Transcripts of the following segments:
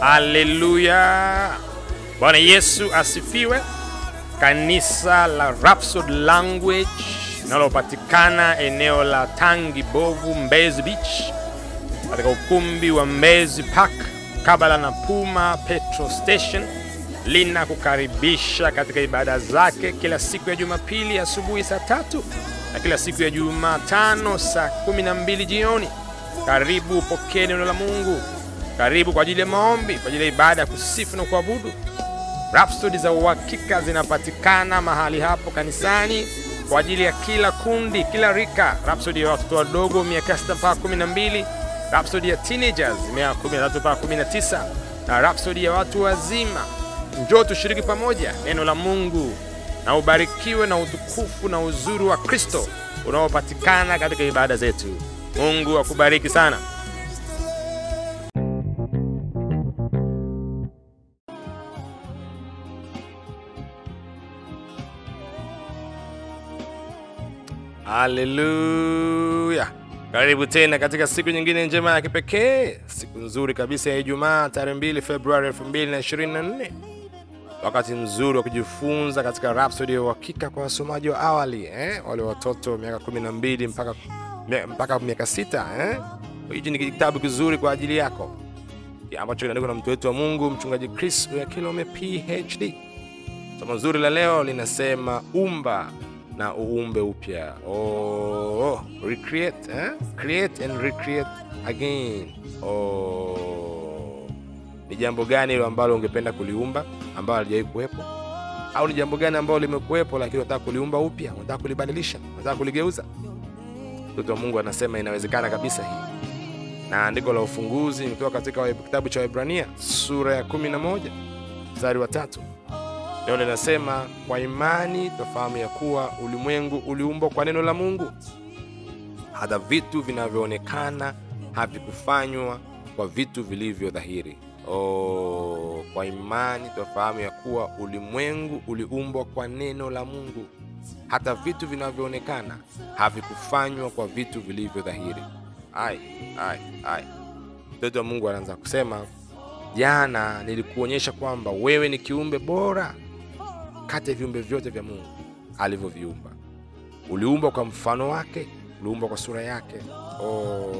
Haleluya! Bwana Yesu asifiwe. Kanisa la Rapsod Language linalopatikana eneo la Tangi Bovu, Mbezi Beach, katika ukumbi wa Mbezi Park kabla na Puma Petro Station, linakukaribisha katika ibada zake kila siku ya Jumapili asubuhi saa tatu na kila siku ya Jumatano saa kumi na mbili jioni. Karibu upokee neno la Mungu. Karibu kwa ajili ya maombi, kwa ajili ya ibada ya kusifu na kuabudu. Rhapsody za uhakika zinapatikana mahali hapo kanisani kwa ajili ya kila kundi, kila rika. Rhapsody ya watoto wadogo miaka sita mpaka kumi na mbili, Rhapsody ya teenagers miaka kumi na tatu mpaka kumi na tisa na Rhapsody ya watu wazima. Njoo tushiriki pamoja neno la Mungu na ubarikiwe na utukufu na uzuri wa Kristo unaopatikana katika ibada zetu. Mungu akubariki sana. Haleluya! Karibu tena katika siku nyingine njema ya kipekee, siku nzuri kabisa ya Ijumaa tarehe 2 Februari 224 wakati mzuri wa kujifunza katika rapsodi ya uhakika kwa wasomaji wa awali eh? wale watoto miaka 12 mpaka mpaka miaka 6 eh? Ni kitabu kizuri kwa ajili yako ambacho kinaandikwa na mtu wetu wa Mungu mchungaji Chris Kilome PhD. Somo zuri la leo linasema umba na uumbe upya. Oh, recreate, eh? Create and recreate again. Oh. Ni jambo gani hilo ambalo ungependa kuliumba ambalo halijawahi kuwepo, au ni jambo gani ambalo limekuwepo lakini unataka kuliumba upya, unataka kulibadilisha, unataka kuligeuza? Mtoto wa Mungu anasema inawezekana kabisa hii, na andiko la ufunguzi ni katika kitabu cha Waebrania sura ya 11 mstari wa tatu. Neno linasema kwa imani twafahamu ya kuwa ulimwengu uliumbwa kwa neno la Mungu, hata vitu vinavyoonekana havikufanywa kwa vitu vilivyo dhahiri. Oh, kwa imani twafahamu ya kuwa ulimwengu uliumbwa kwa neno la Mungu, hata vitu vinavyoonekana havikufanywa kwa vitu vilivyo dhahiri. Ai, ai, ai. Mtoto wa Mungu anaanza kusema, jana nilikuonyesha kwamba wewe ni kiumbe bora kati ya viumbe vyote vya Mungu alivyoviumba. Uliumbwa kwa mfano wake, uliumbwa kwa sura yake. Oh,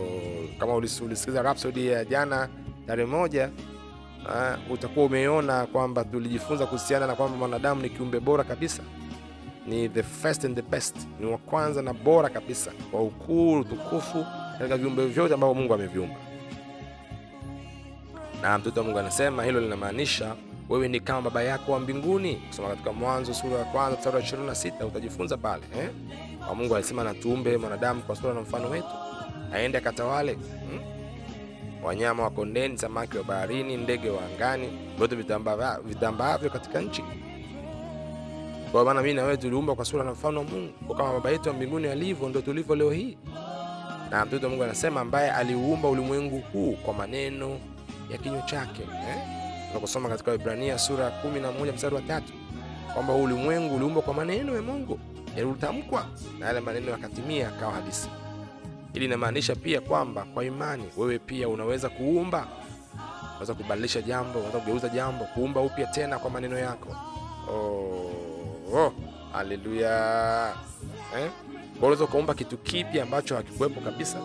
kama ulisikiza Rhapsody ya jana tarehe moja, uh, utakuwa umeona kwamba tulijifunza kuhusiana na kwamba mwanadamu ni kiumbe bora kabisa, ni the first and the best, ni wa kwanza na bora kabisa kwa ukuu, utukufu katika viumbe vyote ambavyo Mungu ameviumba. Na mtoto wa Mungu anasema hilo linamaanisha wewe ni kama baba yako wa mbinguni. Kusoma katika Mwanzo sura ya kwanza mstari wa 26 utajifunza pale eh? Kwa Mungu alisema na tuumbe mwanadamu kwa sura na mfano wetu, aende akatawale hmm? wanyama wa kondeni, samaki wa baharini, ndege wa angani, vyote vitambaavyo katika nchi. Kwa maana mimi na wewe kwa sura na mfano wa Mungu, kama baba yetu wa mbinguni alivyo, ndio tulivyo leo hii. Na mtoto wa Mungu anasema ambaye aliuumba ulimwengu huu kwa maneno ya kinywa chake eh? Tunaposoma katika Ibrania sura ya 11 mstari wa tatu kwamba ulimwengu uliumbwa kwa maneno ya Mungu yaliyotamkwa na yale maneno yakatimia akawa hadisi. Hili linamaanisha pia kwamba kwa imani wewe pia unaweza kuumba, unaweza kubadilisha jambo, unaweza kugeuza jambo, kuumba upya tena kwa maneno yako. Oh, oh, haleluya eh? Unaweza ukaumba kitu kipya ambacho hakikuwepo kabisa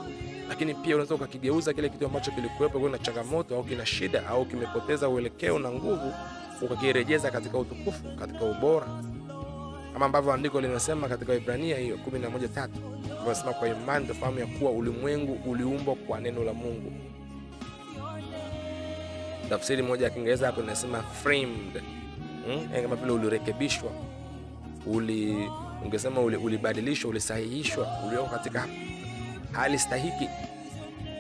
lakini pia unaweza ukakigeuza kile kitu ambacho kilikuwepo kuna changamoto au kina shida au kimepoteza uelekeo na nguvu, ukakirejeza katika utukufu, katika ubora, kama ambavyo andiko linasema katika Ibrania hiyo 11:3 linasema kwa imani tufahamu ya kuwa ulimwengu uliumbwa kwa neno la Mungu. Tafsiri moja ya Kiingereza hapo inasema framed, hmm? kama vile ulirekebishwa, uli ungesema ulibadilishwa, ulisahihishwa, uliwekwa katika hali stahiki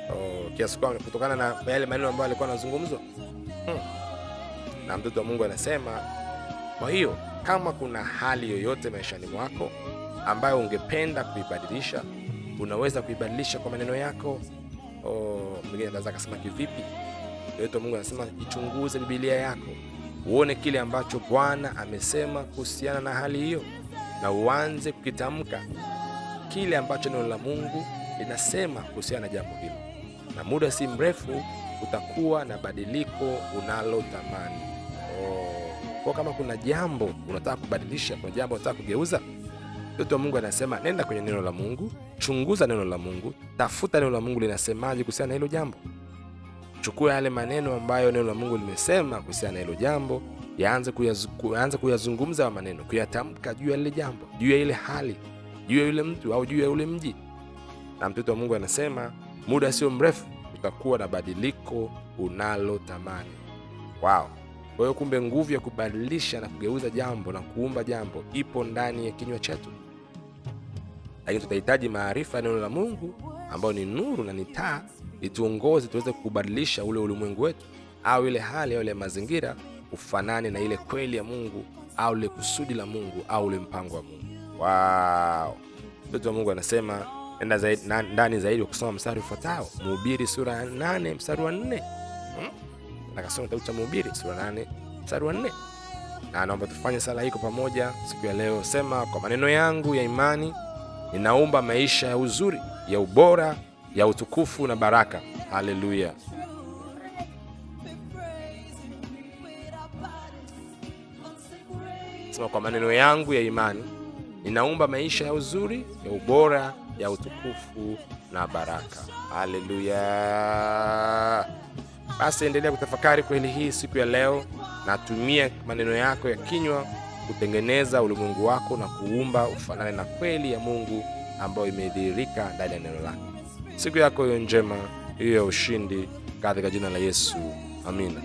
oh, kiasi kwamba kutokana na yale maneno ambayo alikuwa anazungumzwa hmm. Na mtoto wa Mungu anasema, kwa hiyo kama kuna hali yoyote maishani mwako ambayo ungependa kuibadilisha, unaweza kuibadilisha kwa maneno yako. Mwingine anaweza akasema kivipi? Mtoto Mungu anasema, ichunguze Biblia yako uone kile ambacho Bwana amesema kuhusiana na hali hiyo, na uanze kukitamka kile ambacho neno la Mungu linasema kuhusiana na jambo hilo, na muda si mrefu utakuwa na badiliko unalotamani. Oh. Kama kuna jambo unataka kubadilisha, kuna jambo unataka kugeuza, mtoto wa Mungu anasema nenda kwenye neno la Mungu, chunguza neno la Mungu, tafuta neno la Mungu linasemaje kuhusiana na hilo jambo. Chukua yale maneno ambayo neno la Mungu limesema kuhusiana na hilo jambo, yaanze kuyazungumza, kuanza kuyazungumza maneno, kuyatamka juu ya lile jambo, juu ya ile hali, juu ya yule mtu au juu ya ule mji. Na mtoto wa Mungu anasema muda sio mrefu utakuwa na badiliko unalotamani. Wow. Kwa hiyo kumbe nguvu ya kubadilisha na kugeuza jambo na kuumba jambo ipo ndani ya kinywa chetu, lakini tutahitaji maarifa ya neno la Mungu ambayo ni nuru na ni taa, ituongoze tuweze kubadilisha ule ulimwengu wetu au ile hali au ile mazingira ufanane na ile kweli ya Mungu au ile kusudi la Mungu au ule mpango wa Mungu. Wow. Mtoto wa Mungu anasema enda zaidi, na, ndani zaidi wa kusoma mstari ufuatao Mhubiri sura ya 8 mstari wa 4 hmm? Nakasoma kitabu cha Mhubiri sura ya 8 mstari wa 4 na naomba tufanye sala hii pamoja siku ya leo. Sema, kwa maneno yangu ya imani ninaumba maisha ya uzuri, ya ubora, ya utukufu na baraka. Haleluya! Sema, kwa maneno yangu ya imani ninaumba maisha ya uzuri, ya ubora, ya utukufu na baraka. Haleluya! Basi endelea kutafakari kweli hii siku ya leo, na tumia maneno yako ya kinywa kutengeneza ulimwengu wako na kuumba ufanane na kweli ya Mungu ambayo imedhihirika ndani ya neno lake. Siku yako hiyo njema, hiyo ya ushindi, katika jina la Yesu, amina.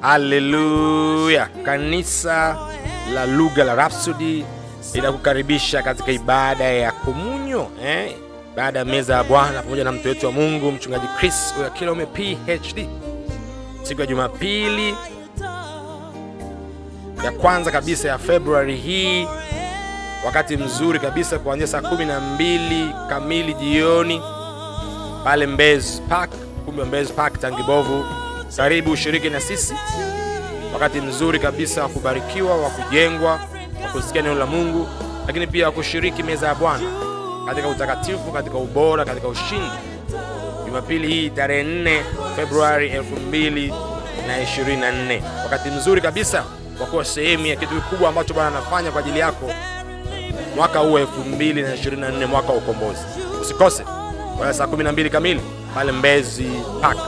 Haleluya! Kanisa la lugha la Rhapsody linakukaribisha katika ibada ya komunyo eh? Baada ya meza ya Bwana pamoja na mtu wetu wa Mungu mchungaji Chris Oyakilome PhD, siku ya Jumapili ya kwanza kabisa ya Februari hii, wakati mzuri kabisa kuanzia saa kumi na mbili kamili jioni pale Mbezi Park, ukumbi wa Mbezi Park Tangibovu. Karibu ushiriki na sisi, wakati mzuri kabisa wa kubarikiwa, wa kujengwa, wa kusikia neno la Mungu, lakini pia wa kushiriki meza ya Bwana katika utakatifu, katika ubora, katika ushindi. Jumapili hii tarehe 4 Februari 2024, wakati mzuri kabisa wa kuwa sehemu ya kitu kikubwa ambacho Bwana anafanya kwa ajili yako mwaka huu 2024, mwaka wa ukombozi. Usikose kwa saa 12 kamili pale Mbezi Park.